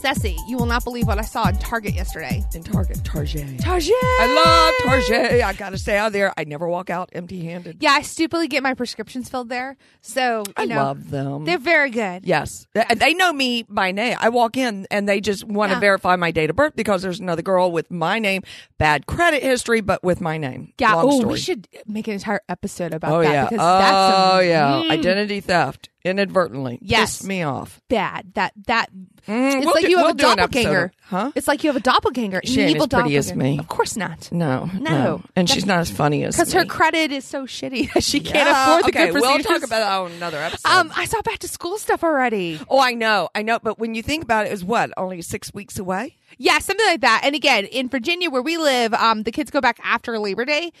Ceci, you will not believe what I saw in Target yesterday. In Target, Target. Target. I love Target. I gotta stay out there. I never walk out empty handed. Yeah, I stupidly get my prescriptions filled there. So you I know, love them. They're very good. Yes. Th- They know me by name. I walk in and they just want to Yeah. verify my date of birth because there's another girl with my name, bad credit history, but with my name. Yeah. Long Oh, story. we should make an entire episode about Oh that yeah. because oh that's a, yeah. Mm, Identity theft inadvertently. Yes. Pissed me off. bad. That that Mm, it's we'll like do- you have we'll a do an episode doppelganger. Huh? It's like you have a doppelganger. She ain't evil as pretty as me. Of course not. No. No. And she's not as funny as Because her credit is so shitty that she can't Yeah, afford the okay, good we'll talk about that on another episode. Um, I saw back to school stuff already. oh, I know, I know. But when you think about it, it's what only six weeks away. Yeah, something like that. And again, in Virginia where we live, um, the kids go back after Labor Day.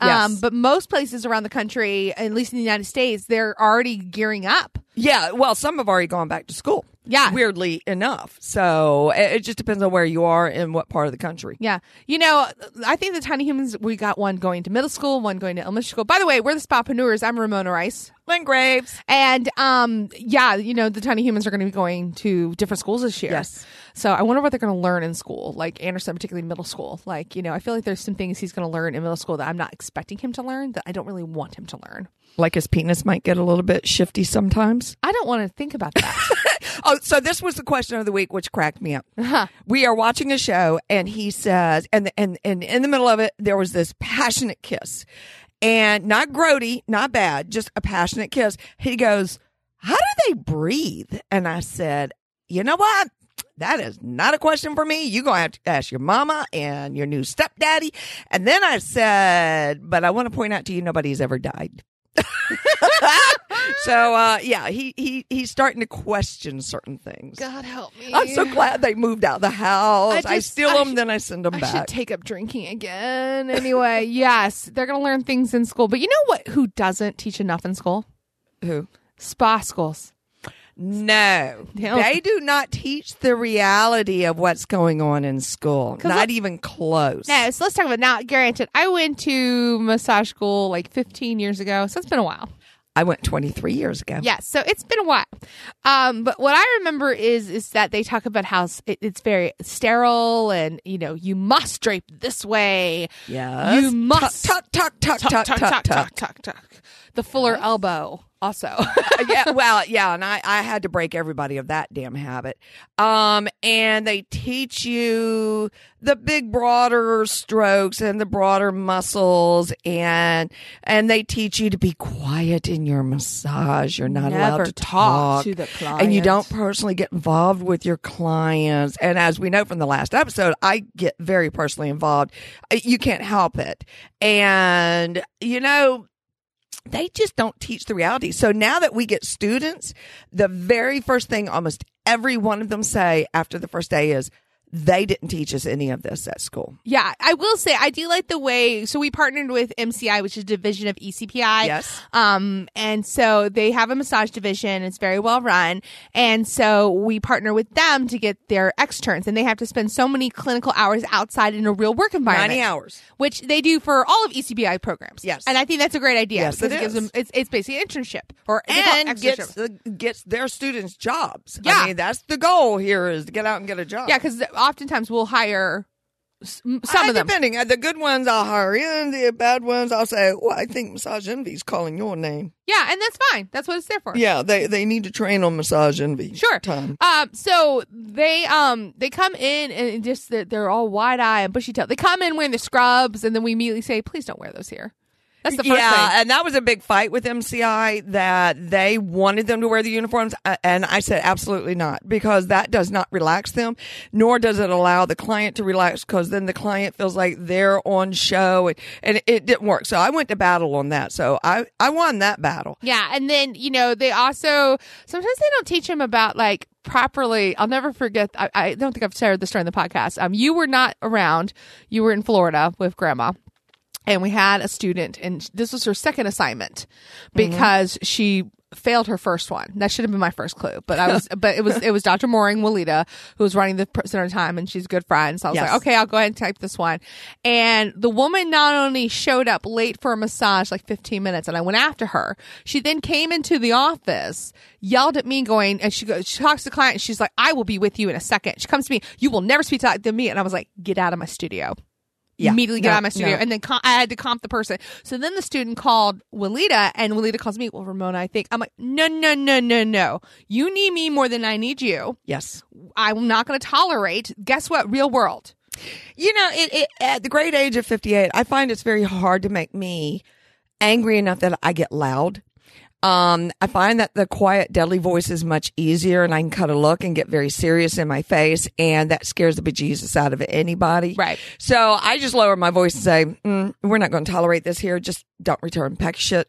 Um, Yes. but most places around the country, at least in the United States, they're already gearing up. Yeah, well, some have already gone back to school. Yeah. weirdly enough. So it it just depends on where you are and what part of the country. Yeah. You know, I think the tiny humans, we got one going to middle school, one going to elementary school. By the way, we're the Spapreneurs. I'm Ramona Rice. Lynn Graves. And um, yeah, you know, the tiny humans are going to be going to different schools this year. Yes. So I wonder what they're going to learn in school, like Anderson, particularly middle school. Like, you know, I feel like there's some things he's going to learn in middle school that I'm not expecting him to learn that I don't really want him to learn. Like his penis might get a little bit shifty sometimes. I don't want to think about that. Oh, so this was the question of the week, which cracked me up. Uh-huh. We are watching a show, and he says, and and and in the middle of it, there was this passionate kiss, and not grody, not bad, just a passionate kiss. He goes, "How do they breathe?" And I said, "You know what?" That is not a question for me. You're going to have to ask your mama and your new stepdaddy. And then I said, but I want to point out to you, nobody's ever died. so, uh, yeah, he, he, he's starting to question certain things. God help me. I'm so glad they moved out the house. I, I steal I them, then I send them I back. should take up drinking again. Anyway, yes, they're going to learn things in school. But you know what? Who doesn't teach enough in school? Who? Spa schools. No, They do not teach the reality of what's going on in school. Not even close. No, so let's talk about now. Granted, I went to massage school like 15 years ago, so it's been a while. I went 23 years ago. Yes, so it's been a while. Um, but what I remember is is that they talk about how it, it's very sterile, and you know you must drape this way. Yes. You must Tuck, tuck, tuck, tuck, tuck, tuck, tuck. tuck, tuck. The fuller elbow also. yeah, well, yeah, and I, I had to break everybody of that damn habit. Um, and they teach you the big, broader strokes and the broader muscles, and and they teach you to be quiet in your massage. You're not allowed to talk talk, to the client. and you don't personally get involved with your clients. And as we know from the last episode, I get very personally involved. Uh, You can't help it, and you know they just don't teach the reality. So now that we get students, the very first thing almost every one of them say after the first day is, they didn't teach us any of this at school. Yeah, I will say I do like the way. So we partnered with MCI, which is a division of ECPI. Yes. Um, and so they have a massage division. It's very well run, and so we partner with them to get their externs, and they have to spend so many clinical hours outside in a real work environment. 90 hours. which they do for all of ECPI programs. Yes. and I think that's a great idea. Yes, it gives is. them it's it's basically an internship or it And gets, the, gets their students jobs. Yeah. I mean, that's the goal here is to get out and get a job. yeah, because oftentimes we'll hire some Uh, of them. Depending. Uh, The good ones I'll hire in. The bad ones I'll say, well, I think Massage Envy's calling your name. Yeah, and that's fine. That's what it's there for. Yeah, they, they need to train on Massage Envy. Sure. Time. Um. So they um they come in and just they're, they're all wide eye and bushy tail. They come in wearing the scrubs, and then we immediately say, "Please don't wear those here." That's the first yeah, thing. and that was a big fight with MCI that they wanted them to wear the uniforms, uh, and I said absolutely not because that does not relax them, nor does it allow the client to relax because then the client feels like they're on show, and, and it didn't work. So I went to battle on that. So I I won that battle. Yeah, and then you know they also sometimes they don't teach them about like properly. I'll never forget. I, I don't think I've shared this during the podcast. Um, you were not around. You were in Florida with Grandma, and we had a student, and this was her second assignment because she failed her first one. That should have been my first clue, but I was, but it was, it was Dr. Mooring Walida who was running the center time and she's a good friend. So I was Yes. like, okay, I'll go ahead and type this one. And the woman not only showed up late for a massage, like 15 minutes, and I went after her. She then came into the office, yelled at me going, and she goes, she talks to the client and she's like, I will be with you in a second. She comes to me, you will never speak to me. And I was like, get out of my studio Yeah. immediately get No, out of my studio. no. And then com- I had to comp the person. So then the student called Walida and Walida calls me, well, Ramona, I think. I'm like, no, no, no, no, no. You need me more than I need you. Yes. I'm not going to tolerate. Guess what? Real world. You know, it, it, at the great age of 58, I find it's very hard to make me angry enough that I get loud. Um, I find that the quiet, deadly voice is much easier and I can cut a look and get very serious in my face. And that scares the bejesus out of anybody. Right. So I just lower my voice and say, mm, we're not going to tolerate this here. Just don't return. Pack shit.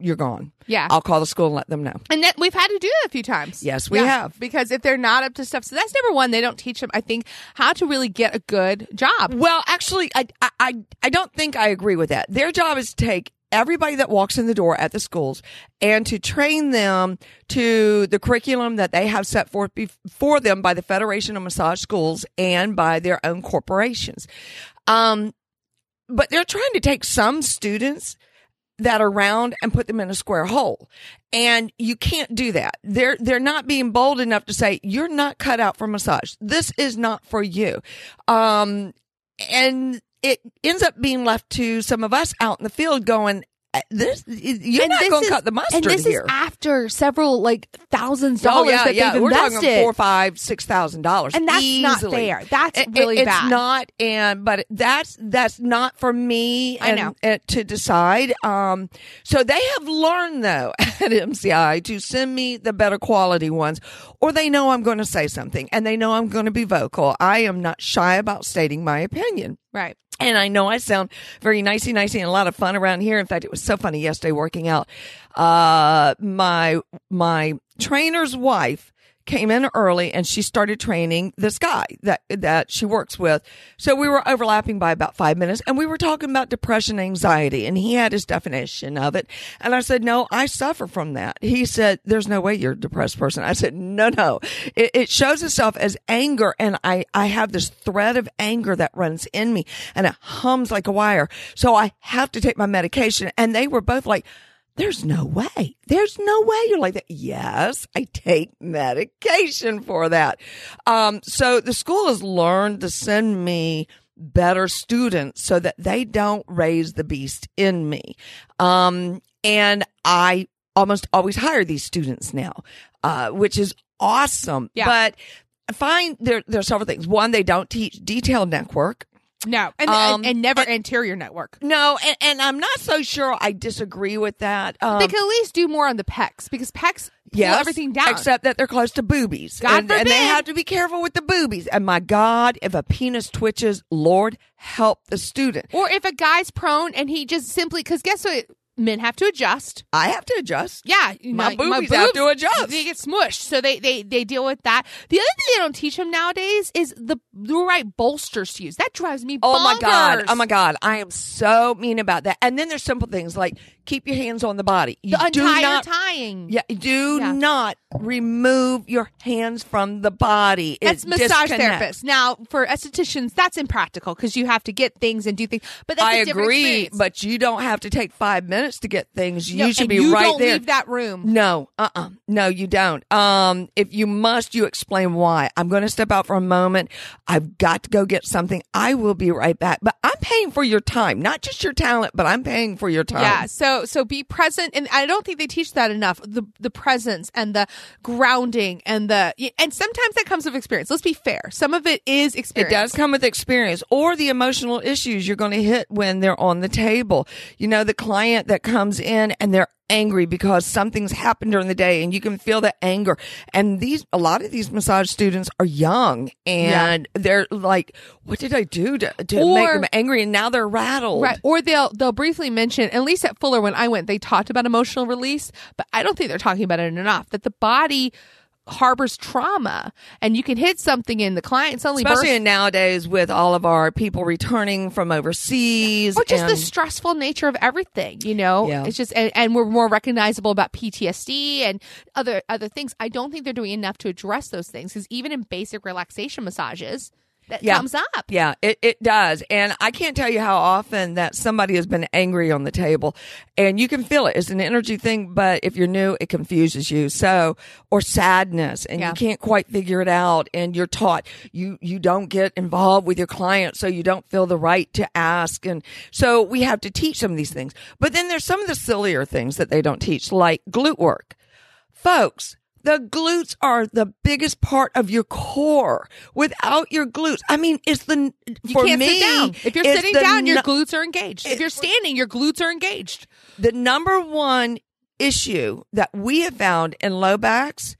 You're gone. Yeah. I'll call the school and let them know. and that we've had to do that a few times. Yes, we have. Because if they're not up to stuff, so that's number one. They don't teach them, I think, how to really get a good job. Well, actually, I, I, I, I don't think I agree with that. Their job is to take everybody that walks in the door at the schools and to train them to the curriculum that they have set forth before them by the Federation of Massage Schools and by their own corporations. Um, but they're trying to take some students that are round and put them in a square hole. And you can't do that. They're, they're not being bold enough to say, you're not cut out for massage. This is not for you. Um, and it ends up being left to some of us out in the field going, "Uh, this, you're And not going to cut the mustard And this here. is after several like thousands Oh dollars yeah, that yeah. they've We're invested. talking four, five, six thousand dollars, And that's not fair. That's It- really it's bad. It's not, and but that's that's not for me. I know. and to decide. Um, so they have learned though at MCI to send me the better quality ones, or they know I'm going to say something, and they know I'm going to be vocal. I am not shy about stating my opinion. right. And I know I sound very nicey nicey and a lot of fun around here. In fact, it was so funny yesterday working out. Uh, my, my trainer's wife came in early and she started training this guy that, that she works with. So we were overlapping by about five minutes and we were talking about depression, anxiety and he had his definition of it. And I said, no, I suffer from that. He said, there's no way you're a depressed person. I said, no, no, it, it shows itself as anger. And I, I have this thread of anger that runs in me and it hums like a wire. So I have to take my medication. And they were both like, there's no way. There's no way you're like that. Yes, I take medication for that. Um, so the school has learned to send me better students so that they don't raise the beast in me. Um, and I almost always hire these students now, uh, which is awesome. Yeah. But I find there, there are several things. One, they don't teach detailed network. No. And, Um, and, and never anterior network. No, and, and I'm not so sure I disagree with that. Um, they could at least do more on the pecs because pecs pull Yes, everything down. Except that they're close to boobies. God and, and they have to be careful with the boobies. And my God, if a penis twitches, Lord help the student. or if a guy's prone and he just simply because guess what, men have to adjust. I have to adjust. Yeah, My know, boobies have to adjust. They get smushed, so they they they deal with that. The other thing they don't teach them nowadays is the the right bolsters to use. That drives me. Oh my God. Oh my God. I am so mean about that. And then there's simple things like keep your hands on the body. You The do entire not, tying. Yeah, do Yeah. not remove your hands from the body. That's It massage disconnects. therapists. Now, for estheticians, that's impractical because you have to get things and do things. But that's I agree, but you don't have to take five minutes minutes to get things. You No, should be you right don't there. leave that room. No, uh uh No, you don't. Um, if you must, you explain why. I'm going to step out for a moment. I've got to go get something. I will be right back. But I'm paying for your time, not just your talent, but I'm paying for your time. Yeah, so so be present, and I don't think they teach that enough. The the presence and the grounding and the and sometimes that comes with experience. Let's be fair. Some of it is experience. It does come with experience or the emotional issues you're going to hit when they're on the table. You know, the client that comes in and they're angry because something's happened during the day and you can feel the anger. And these, a lot of these massage students are young and they're like, what did I do to, to make them angry? And now they're rattled. Right. Or they'll they'll briefly mention, at least at Fuller when I went, they talked about emotional release, but I don't think they're talking about it enough. That the body harbors trauma and you can hit something in the client suddenly Especially bursts in nowadays with all of our people returning from overseas. or just the stressful nature of everything you know Yeah. it's just and, and we're more recognizable about ptsd and other other things i don't think they're doing enough to address those things because even in basic relaxation massages that Yeah. comes up Yeah, it, it does. And I can't tell you how often that somebody has been angry on the table and you can feel it. It's an energy thing, but if you're new, it confuses you. So, or sadness and Yeah. you can't quite figure it out and you're taught you, you don't get involved with your client. So you don't feel the right to ask. And so we have to teach some of these things. But then there's some of the sillier things that they don't teach, like glute work. Folks, the glutes are the biggest part of your core. Without your glutes, I mean, it's the you for can't me. sit down if you're sitting down your glutes are engaged if you're standing your glutes are engaged the number one issue that we have found in low backs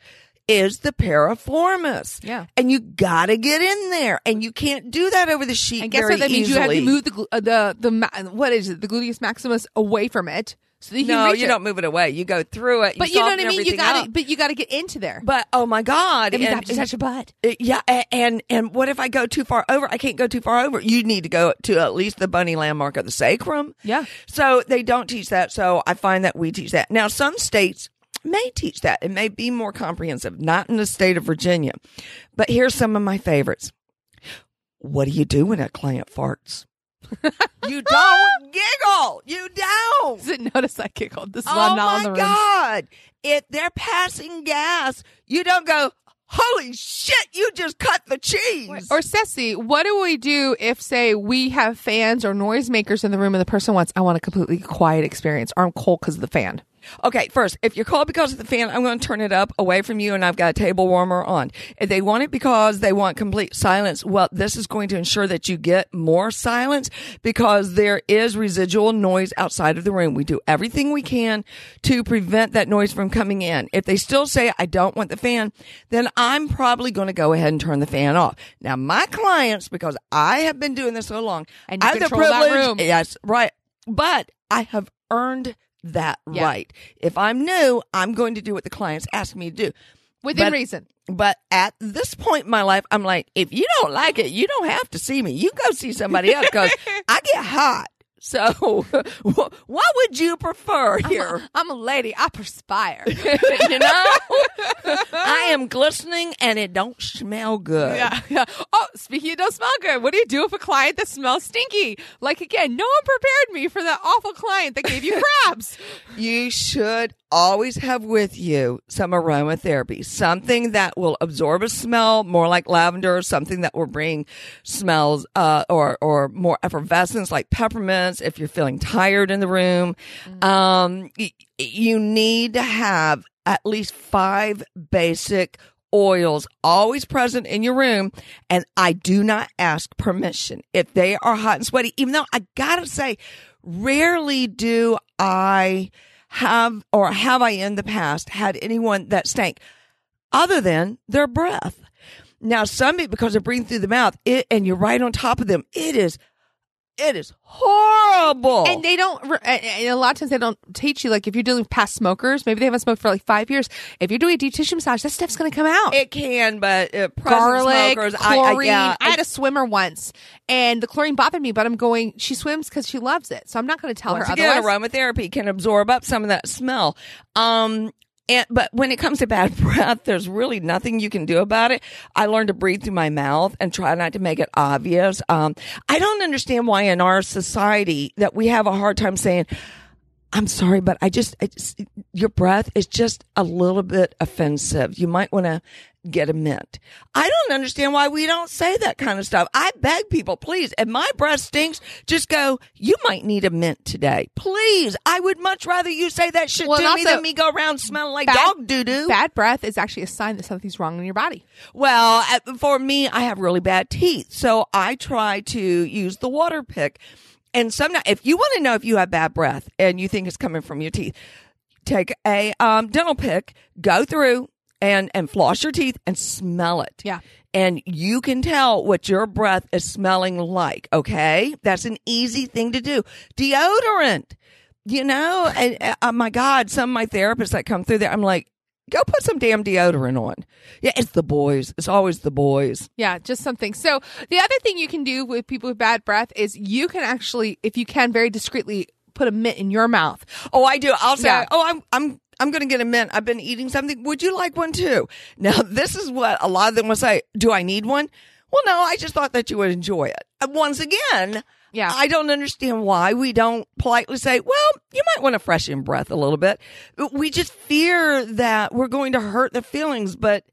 is the piriformis. Yeah. and you got to get in there, and you can't do that over the sheet. and guess what that means you have to move the uh, the the what is it the gluteus maximus away from it so you No, you it. don't move it away. You go through it. but you know what i mean you got to but you got to get into there But oh my god! and you to touch your butt Uh, Yeah, a- and and what if I go too far over? I can't go too far over. You need to go to at least the bony landmark of the sacrum. Yeah. So they don't teach that. So I find that we teach that. Now some states may teach that. It may be more comprehensive. Not in the state of Virginia. But here's some of my favorites. What do you do when a client farts? you don't giggle. You don't. didn't notice I giggled. This is why Oh I'm not my on the room. God. If they're passing gas, you don't go, holy shit, you just cut the cheese. Or Ceci, what do we do if, say, we have fans or noisemakers in the room and the person wants, I want a completely quiet experience, or I'm cold because of the fan? Okay, first, if you're cold because of the fan, I'm going to turn it up away from you and I've got a table warmer on. If they want it because they want complete silence, well, this is going to ensure that you get more silence because there is residual noise outside of the room. We do everything we can to prevent that noise from coming in. If they still say, I don't want the fan, then I'm probably going to go ahead and turn the fan off. Now, my clients, because I have been doing this so long, And I have the privilege. room. Yes, right. But I have earned that Yeah. right. If I'm new, I'm going to do what the clients ask me to do. Within But- reason. But at this point in my life, I'm like, if you don't like it, you don't have to see me. You go see somebody else because I get hot. So, what would you prefer here? I'm a lady. I perspire. you know, I am glistening and it don't smell good. yeah, yeah. Oh, speaking of don't smell good, what do you do if a client that smells stinky? Like, again, no one prepared me for that awful client that gave you crabs. You should always have with you some aromatherapy, something that will absorb a smell more like lavender, something that will bring smells uh, or or more effervescence like If you're feeling tired in the room, um, y- you need to have at least five basic oils always present in your room. And I do not ask permission. If they are hot and sweaty even though I got to say rarely do I have or have I in the past had anyone that stank other than their breath. Now, some because they're breathing through the mouth, it, and you're right on top of them, it is, it is horrible. And they don't, and a lot of times they don't teach you, like, if you're dealing with past smokers, maybe they haven't smoked for like five years. If you're doing a deep tissue massage, that stuff's going to come out. it can, but uh, garlic, smokers, I, chlorine. I, yeah, I had a swimmer once, and the chlorine bothered me. But I'm going. She swims because she loves it, so I'm not going to tell Once her again, otherwise. aromatherapy can absorb up some of that smell. Um, and, but when it comes to bad breath, there's really nothing you can do about it. I learned to breathe through my mouth and try not to make it obvious. Um, I don't understand why in our society that we have a hard time saying, I'm sorry, but I just, I just, your breath is just a little bit offensive. You might want to get a mint. I don't understand why we don't say that kind of stuff. I beg people, please, if my breath stinks, just go, you might need a mint today. Please. I would much rather you say that shit Well, to me than me go around smelling like bad- dog doo doo. Bad breath is actually a sign that something's wrong in your body. Well, for me, I have really bad teeth, so I try to use the water pick. And sometimes, if you want to know if you have bad breath and you think it's coming from your teeth, take a um, dental pick, go through and and floss your teeth and smell it. Yeah. And you can tell what your breath is smelling like. Okay, that's an easy thing to do. Deodorant. You know, and uh, oh my God, some of my therapists that come through there, I'm like, go put some damn deodorant on. Yeah, it's the boys. It's always the boys. Yeah, just something. So the other thing you can do with people with bad breath is you can actually, if you can, very discreetly put a mitt in your mouth. Oh, I do. I'll say, Yeah. oh, I'm, I'm, I'm going to get a mint. I've been eating something. Would you like one too? Now, this is what a lot of them will say. Do I need one? Well, no, I just thought that you would enjoy it. Uh, once again, Yeah. I don't understand why we don't politely say, well, you might want to freshen breath a little bit. We just fear that we're going to hurt the feelings, but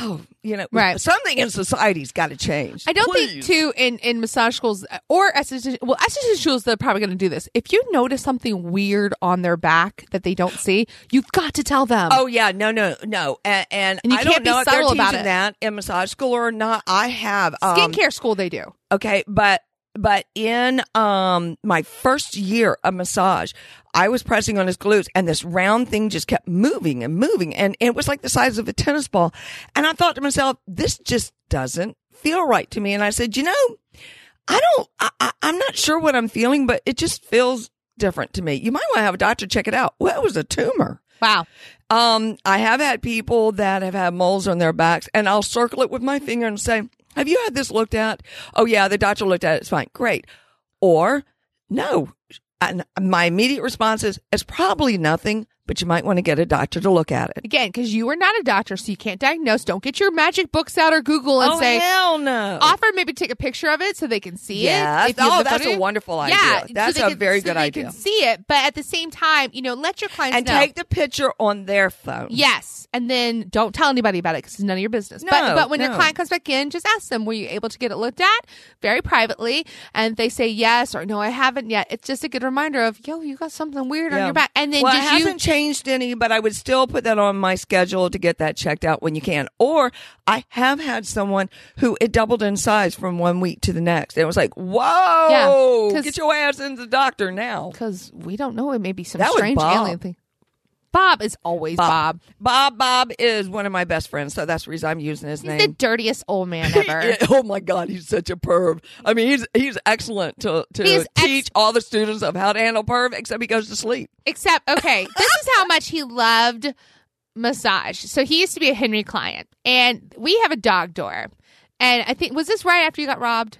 oh, you know, Right. something in society's got to change. I don't think too in in massage schools or esthetician well esthetician schools they're probably going to do this. If you notice something weird on their back that they don't see, you've got to tell them. Oh yeah, no, no, no, and, and, And you I can't don't be know if they're subtle about it. that in massage school or not. I have um, skincare school they do. Okay, but but in um my first year of massage, I was pressing on his glutes and this round thing just kept moving and moving and it was like the size of a tennis ball. And I thought to myself, this just doesn't feel right to me. And I said, you know, I don't, I, I'm not sure what I'm feeling, but it just feels different to me. You might want to have a doctor check it out. Well, it was a tumor. Wow. Um, I have had people that have had moles on their backs, and I'll circle it with my finger and say, "Have you had this looked at?" Oh yeah, the doctor looked at it. It's fine, great. Or no, and my immediate response is, "It's probably nothing, but you might want to get a doctor to look at it." Again, because you are not a doctor, so you can't diagnose. Don't get your magic books out or Google and oh say. hell no! Offer maybe take a picture of it so they can see Yes. it. If you oh, have Oh, that's a wonderful idea. Yeah, That's so a can- very so good they idea. Can see it, but at the same time, you know, let your clients and know. take the picture on their phone. Yes, and then don't tell anybody about it because it's none of your business. No, but but when your client comes back in, just ask them, "Were you able to get it looked at?" Very privately, and they say yes or no, I haven't yet. It's just a good reminder of, "Yo, you got something weird on your back." And then well, did it you? hasn't changed any, but I would still put that on my schedule to get that checked out when you can. Or I have had someone who it doubled in size from one week to the next. And it was like, whoa, Yeah, get your ass into the doctor now. Because we don't know, it may be some That strange alien thing. Bob is always Bob. Bob Bob is one of my best friends, so that's the reason I'm using his He's name. the dirtiest old man ever. Oh my God, he's such a perv. I mean, he's he's excellent to to He is ex- teach all the students of how to handle perv, except he goes to sleep. Except, okay, this is how much he loved massage. So he used to be a Henry client, and we have a dog door. And I think was this right after you got robbed?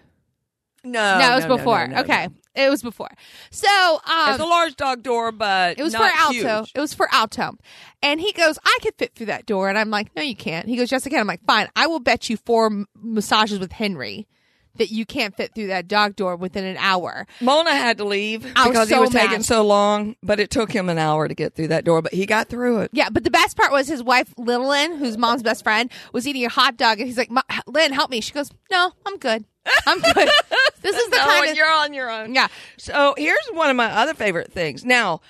No, no, it was no, before. no, no, okay. It was before. So um, It's a large dog door, but it was for Alto. huge. It was for Alto. And he goes, I could fit through that door. And I'm like, no, you can't. He goes, yes, I can. I'm like, fine. I will bet you four m- massages with Henry that you can't fit through that dog door within an hour. Mona had to leave was because he so was taking so long, but it took him an hour to get through that door, but he got through it. Yeah, but the best part was his wife, Lillian, who's mom's best friend, was eating a hot dog. And he's like, Lynn, help me. She goes, no, I'm good. I'm good. this is the No, kind of. you're on your own. Yeah. So here's one of my other favorite things. Now,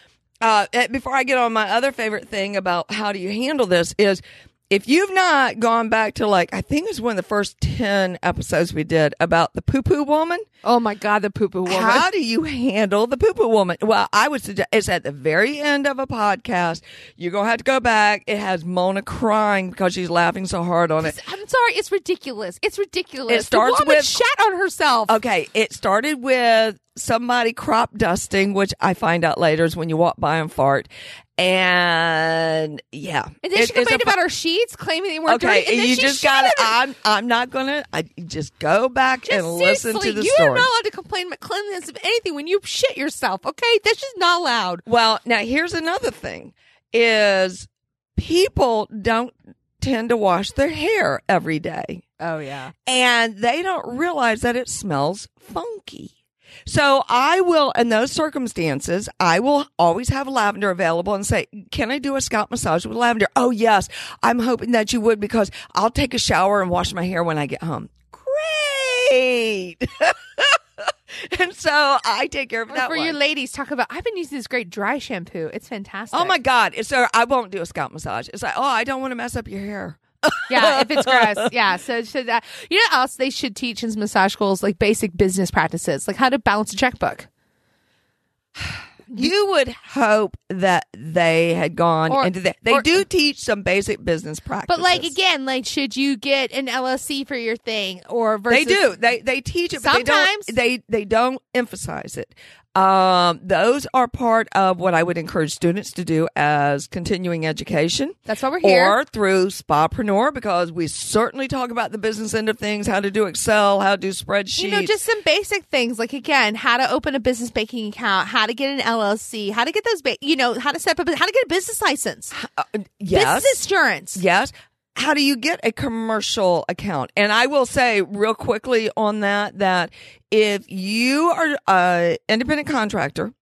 uh, before I get on my other favorite thing about how do you handle this is if you've not gone back to like, I think it was one of the first 10 episodes we did about the poo poo woman. Oh my God, the poo poo woman. How do you handle the poo poo woman? Well, I would suggest it's at the very end of a podcast. You're going to have to go back. It has Mona crying because she's laughing so hard on it. I'm sorry, it's ridiculous. It's ridiculous. It starts with- shat on herself. Okay, it started with somebody crop dusting, which I find out later is when you walk by and fart. And yeah. And then It- she complained about her sheets, claiming they weren't Okay, dirty. And then you just got to I'm I'm not going to I just go back Just and listen to the story. You're not allowed to complain about cleanliness of anything when you shit yourself. Okay, that's just not allowed. Well, now here's another thing is people don't tend to wash their hair every day. Oh yeah. and they don't realize that it smells funky. So I will, in those circumstances, I will always have lavender available and say, can I do a scalp massage with lavender? Oh, yes. I'm hoping that you would because I'll take a shower and wash my hair when I get home. Great. and so I take care of Or that for one. you ladies, talk about. I've been using this great dry shampoo. It's fantastic. Oh my God. So I won't do a scalp massage. It's like, oh, I don't want to mess up your hair. Yeah, if it's gross. Yeah. So should uh, you know else they should teach in massage schools like basic business practices, like how to balance a checkbook. You would hope that they had gone Or- into that. They or- do teach some basic business practices. But like again, like should you get an LLC for your thing or versus they do. They they teach it, but Sometimes. they don't. They they don't emphasize it. Um, those are part of what I would encourage students to do as continuing education. That's why we're here. Or through Spapreneur, because we certainly talk about the business end of things, how to do Excel, how to do spreadsheets. You know, just some basic things like again, how to open a business banking account, how to get an LLC, how to get those, ba- you know, how to set up, a, how to get a business license, yes, business insurance. Yes. How do you get a commercial account? And I will say real quickly on that that if you are an independent contractor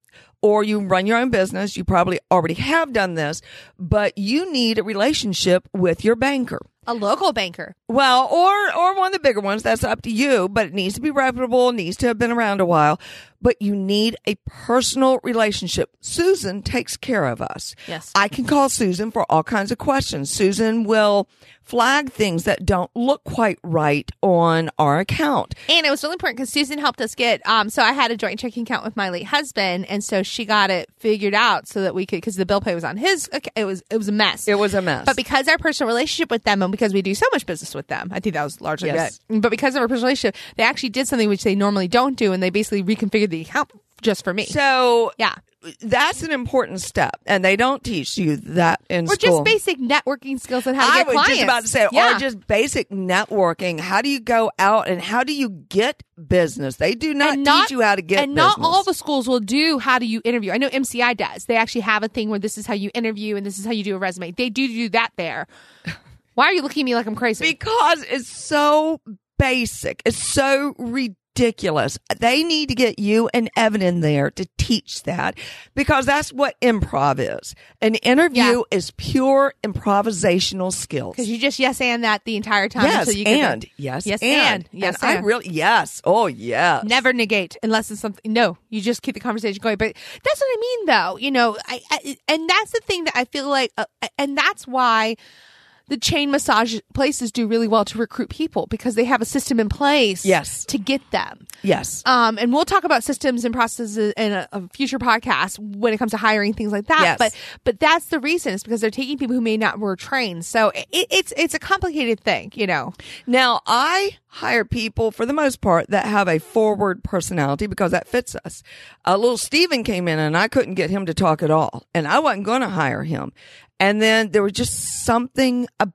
or you run your own business, you probably already have done this, but you need a relationship with your banker. A local banker. Well, or or one of the bigger ones. That's up to you, but it needs to be reputable. Needs to have been around a while. But you need a personal relationship. Susan takes care of us. Yes. I can call Susan for all kinds of questions. Susan will flag things that don't look quite right on our account. And it was really important because Susan helped us get. Um, so I had a joint checking account with my late husband, and so she got it figured out so that we could because the bill pay was on his. It was it was a mess. It was a mess. But because our personal relationship with them, and because we do so much business with them, I think that was largely Yes. it. But because of our personal relationship, they actually did something which they normally don't do, and they basically reconfigured the account just for me. so yeah, that's an important step, and they don't teach you that in or school. just basic networking skills on how to I get clients. I was just about to say, yeah. or just basic networking. How do you go out and how do you get business? They do not and teach you how to get and not business. all the schools will do how do you interview i know mci does they actually have a thing where this is how you interview and this is how you do a resume they do do that there why are you looking at me like i'm crazy because it's so basic. It's so ridiculous. They need to get you and Evan in there to teach that because that's what improv is. An interview Yeah. is pure improvisational skills. because you just yes and that the entire time Yes, you get and the- yes, yes and, and yes I and. really yes, oh yes, never negate unless it's something no you just keep the conversation going but that's what i mean though you know I, I and that's the thing that i feel like uh, and that's why the chain massage places do really well to recruit people because they have a system in place Yes. to get them yes. Um, and we'll talk about systems and processes in a, a future podcast when it comes to hiring things like that. Yes. But but that's the reason. It's because they're taking people who may not were trained. So it, it's it's a complicated thing, you know. Now, I hire people for the most part that have a forward personality because that fits us. A little Steven came in and I couldn't get him to talk at all. And I wasn't going to hire him. And then there was just something about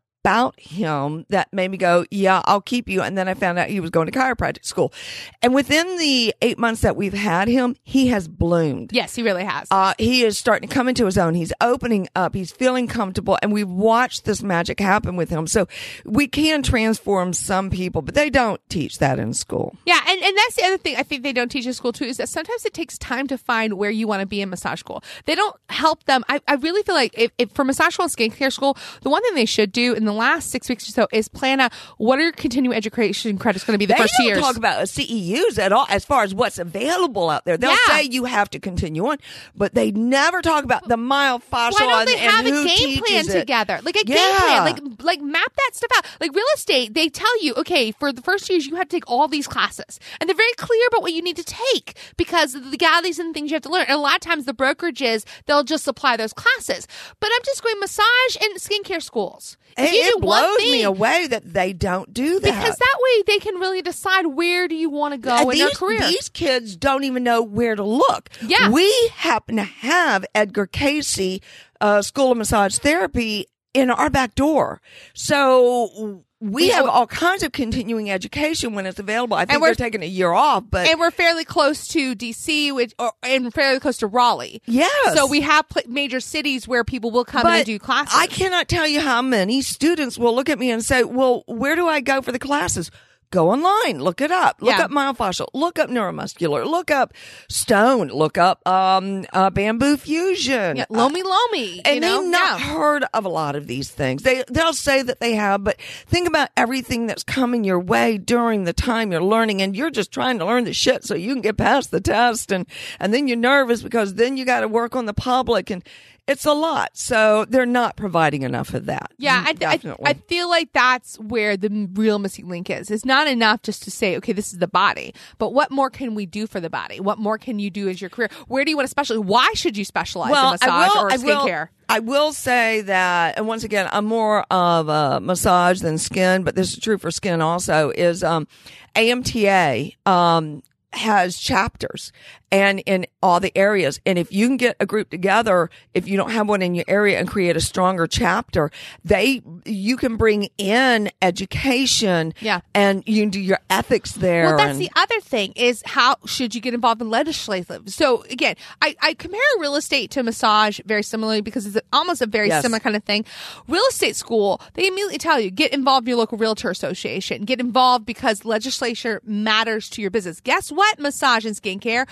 him that made me go, yeah, I'll keep you. And then I found out he was going to chiropractic school. And within the eight months that we've had him, he has bloomed. Yes, he really has. Uh, he is starting to come into his own. He's opening up. He's feeling comfortable. And we've watched this magic happen with him. So we can transform some people, but they don't teach that in school. Yeah, and, and that's the other thing I think they don't teach in school too is that sometimes it takes time to find where you want to be in massage school. They don't help them. I, I really feel like if, if for massage school and skincare school, the one thing they should do in the last six weeks or so is plan out what are your continuing education credits going to be the They first don't years. talk about CEUs at all as far as what's available out there. They'll Yeah. say you have to continue on, but they never talk about the myofascial Why don't they and, have a game plan it. together? Like a game plan, like like map that stuff out. Like real estate, they tell you, okay, for the first years you have to take all these classes, and they're very clear about what you need to take because the legalities and things you have to learn. And a lot of times the brokerages they'll just supply those classes. But I'm just going massage and skincare schools. If you it blows me away that they don't do that. because that way they can really decide where do you want to go in their these, career. these kids don't even know where to look. Yeah. We happen to have Edgar Cayce uh, School of Massage Therapy in our back door. So we have all kinds of continuing education when it's available. I think we're- they're taking a year off, but and we're fairly close to DC, which or, and fairly close to Raleigh. yes. So we have pl- major cities where people will come but and do classes. I cannot tell you how many students will look at me and say, well, where do I go for the classes? Go online, look it up, look Yeah. up myofascial, look up neuromuscular, look up stone, look up um, uh, bamboo fusion. Yeah, Lomi Lomi. and know? they've not Yeah. heard of a lot of these things. They they'll say that they have, but think about everything that's coming your way during the time you're learning, and you're just trying to learn the shit so you can get past the test, and and then you're nervous because then you got to work on the public, and it's a lot. So they're not providing enough of that. Yeah, I, I, definitely. I feel like that's where the real missing link is. It's not enough just to say, okay, this is the body, but what more can we do for the body? What more can you do as your career? Where do you want to specialize? Why should you specialize in massage I will, or I will, skincare? I will say that, and once again, I'm more of a massage than skin, but this is true for skin also. Is um, AMTA um, has chapters and in all the areas, and if you can get a group together, if you don't have one in your area, and create a stronger chapter, they you can bring in education, Yeah. and you can do your ethics there. Well, that's and- the other thing is how should you get involved in legislative? So again, I, I compare real estate to massage very similarly because it's almost a very Yes. similar kind of thing. Real estate school, they immediately tell you get involved in your local realtor association, get involved because legislature matters to your business. Guess what? Massage and skincare,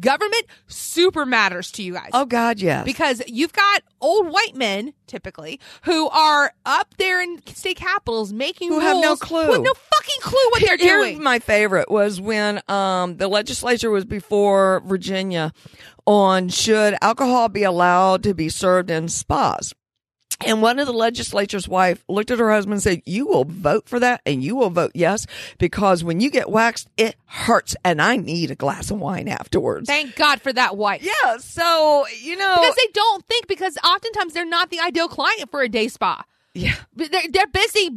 government super matters to you guys oh God, yes, because you've got old white men typically who are up there in state capitals making Who have no clue. who have no fucking clue what they're Here's doing. my favorite was when um, the legislature was before Virginia on should alcohol be allowed to be served in spas. And one of the legislature's wife looked at her husband and said, You will vote for that and you will vote yes because when you get waxed, it hurts and I need a glass of wine afterwards. Thank God for that wife. yeah. So, you know. Because they don't think because oftentimes they're not the ideal client for a day spa. yeah. They're, they're busy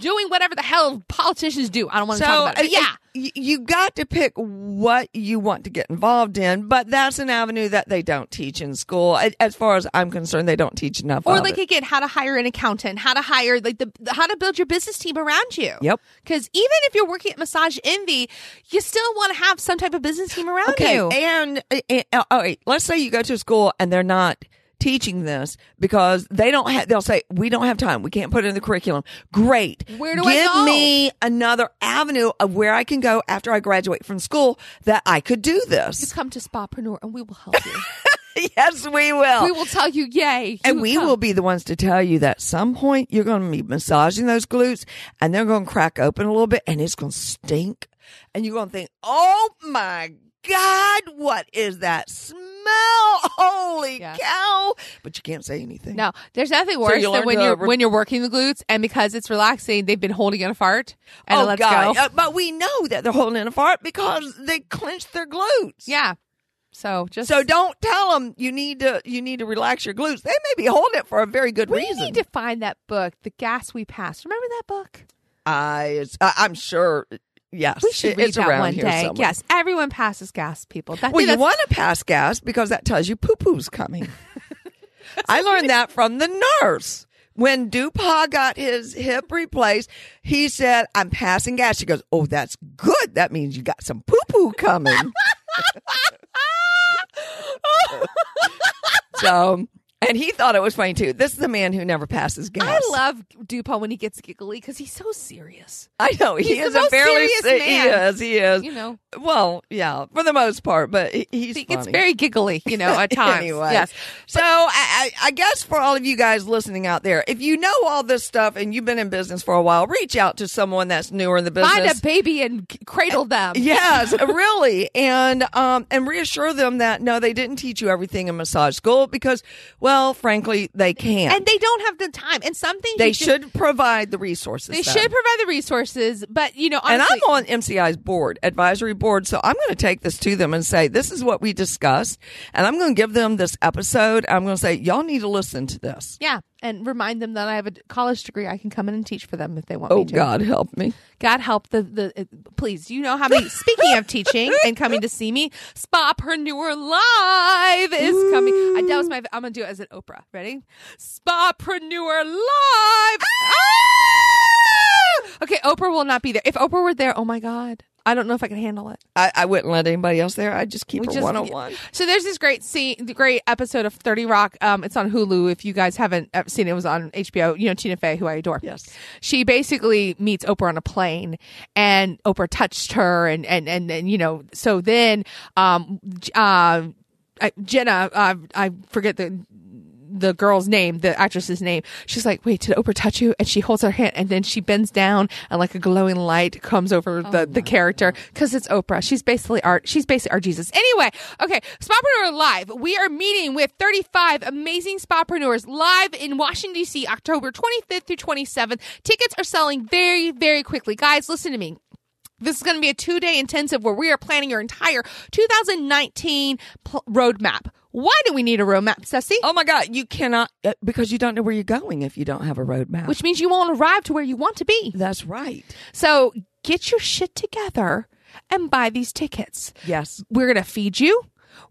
doing whatever the hell politicians do. I don't want to So talk about it. Yeah. you got to pick what you want to get involved in, but that's an avenue that they don't teach in school. As far as I'm concerned, they don't teach enough. Or like it. again, how to hire an accountant, how to hire like the how to build your business team around you. Yep. Because even if you're working at Massage Envy, you still want to have some type of business team around okay, you. and uh, uh, all right, let's say you go to a school and they're not teaching this because they don't have they'll say we don't have time we can't put it in the curriculum great Where do I give go? me another avenue of where i can go after i graduate from school that i could do this. You come to Spapreneur and we will help you. yes we will we will tell you, yay. And we come. will be the ones to tell you that some point you're going to be massaging those glutes and they're going to crack open a little bit and it's going to stink. And you're going to think, oh my God, what is that smell? Holy Yeah. cow. But you can't say anything. No, there's nothing worse you than when you're re- when you're working the glutes and because it's relaxing, they've been holding in a fart and it Oh, lets God. go. Uh, but we know that they're holding in a fart because they clenched their glutes. yeah. So just So don't tell them you need to you need to relax your glutes. They may be holding it for a very good we reason. need to find that book, The Gas We Passed. Remember that book? I, it's- I I'm sure. Yes, We should read it's that one day. somewhere. Yes, everyone passes gas, people. That, Well, you want to pass gas because that tells you poo poo's coming. I learned that from the nurse. When Dupas got his hip replaced, he said, I'm passing gas. She goes, Oh, that's good. That means you got some poo poo coming. so, and he thought it was funny too. This is the man who never passes gas. I love Dupont when he gets giggly because he's so serious. I know. He is the a fairly serious se- man. He is. He is. You know, Well, yeah, for the most part, but he- he's he gets very giggly. You know, at times. anyway. Yes. So I, I, I guess for all of you guys listening out there, if you know all this stuff and you've been in business for a while, reach out to someone that's newer in the business. Find a baby and cradle them. Yes, really, and um, and reassure them that no, they didn't teach you everything in massage school because, well, frankly, they can't. And they don't have the time. And some things they you just- should provide the resources. They then. should provide the resources, but you know, And I'm on MCI's board, advisory board, so I'm going to take this to them and say, this is what we discussed. And I'm going to give them this episode. I'm going to say, y'all need to listen to this. yeah, and remind them that I have a college degree. I can come in and teach for them if they want Oh, me to. God, help me. God help the the. uh, Please, you know how many? speaking of teaching and coming to see me, Spapreneur Live is coming. I, that was my. I'm gonna do it as an Oprah. Ready? Spapreneur Live. Ah! Okay, Oprah will not be there. If Oprah were there, oh my God, I don't know if I can handle it. I, I wouldn't let anybody else there. I'd just keep We her one on one. So there's this great scene, the great episode of Thirty Rock. Um, it's on Hulu. If you guys haven't seen it, it was on HBO. You know Tina Fey, who I adore. Yes. She basically meets Oprah on a plane, and Oprah touched her, and and and, and you know. So then, um, uh, I- Jenna, uh, I forget the the girl's name, the actress's name. She's like, "Wait, did Oprah touch you?" And she holds her hand, and then she bends down, and like a glowing light comes over oh the the character because it's Oprah. She's basically art. She's basically our Jesus. Anyway, okay, Spapreneur Live. We are meeting with 35 amazing Spapreneurs live in Washington D.C. October 25th through 27th. Tickets are selling very, very quickly. Guys, listen to me. This is going to be a two day intensive where we are planning your entire 2019 pl- roadmap. Why do we need a roadmap, Ceci? Oh my God, you cannot uh, because you don't know where you're going if you don't have a roadmap. Which means you won't arrive to where you want to be. that's right. So get your shit together and buy these tickets. Yes. We're going to feed you.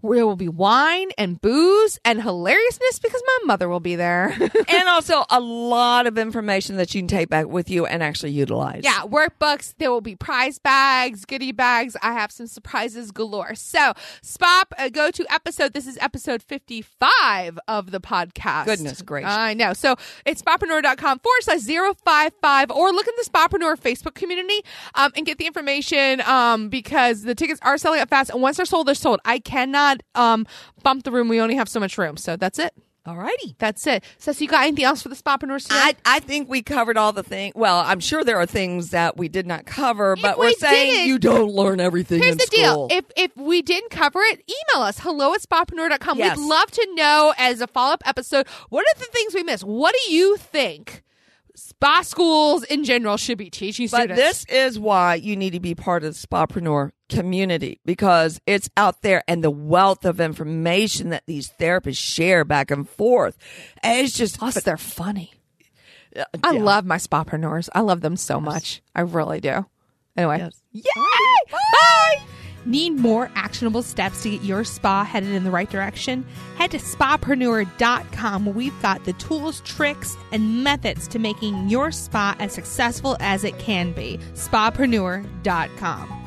There will be wine and booze and hilariousness because my mother will be there. and also a lot of information that you can take back with you and actually utilize. Yeah, workbooks. There will be prize bags, goodie bags. I have some surprises galore. So, Spap, uh, go to episode. This is episode 55 of the podcast. Goodness gracious. I know. So, it's spapreneur.com forward slash 055 or look in the Spapreneur Facebook community um, and get the information um, because the tickets are selling up fast. And once they're sold, they're sold. I cannot um, bump the room. We only have so much room. So, that's it. Alrighty. That's it. So, so you got anything else for the Spapreneurs today? I, I think we covered all the things. Well, I'm sure there are things that we did not cover, but we we're saying didn't- you don't learn everything Here's in the school. deal. If if we didn't cover it, email us. Hello at spapreneur.com. Yes. We'd love to know as a follow up episode, what are the things we missed? What do you think spa schools in general should be teaching But students? this is why you need to be part of the Spapreneur community because it's out there and the wealth of information that these therapists share back and forth. And it's just Plus, they're funny. I yeah. love my spapreneurs. I love them so much. I really do. Anyway. Yes. Yay! Bye! Need more actionable steps to get your spa headed in the right direction? Head to spapreneur.com where we've got the tools, tricks, and methods to making your spa as successful as it can be. Spapreneur.com.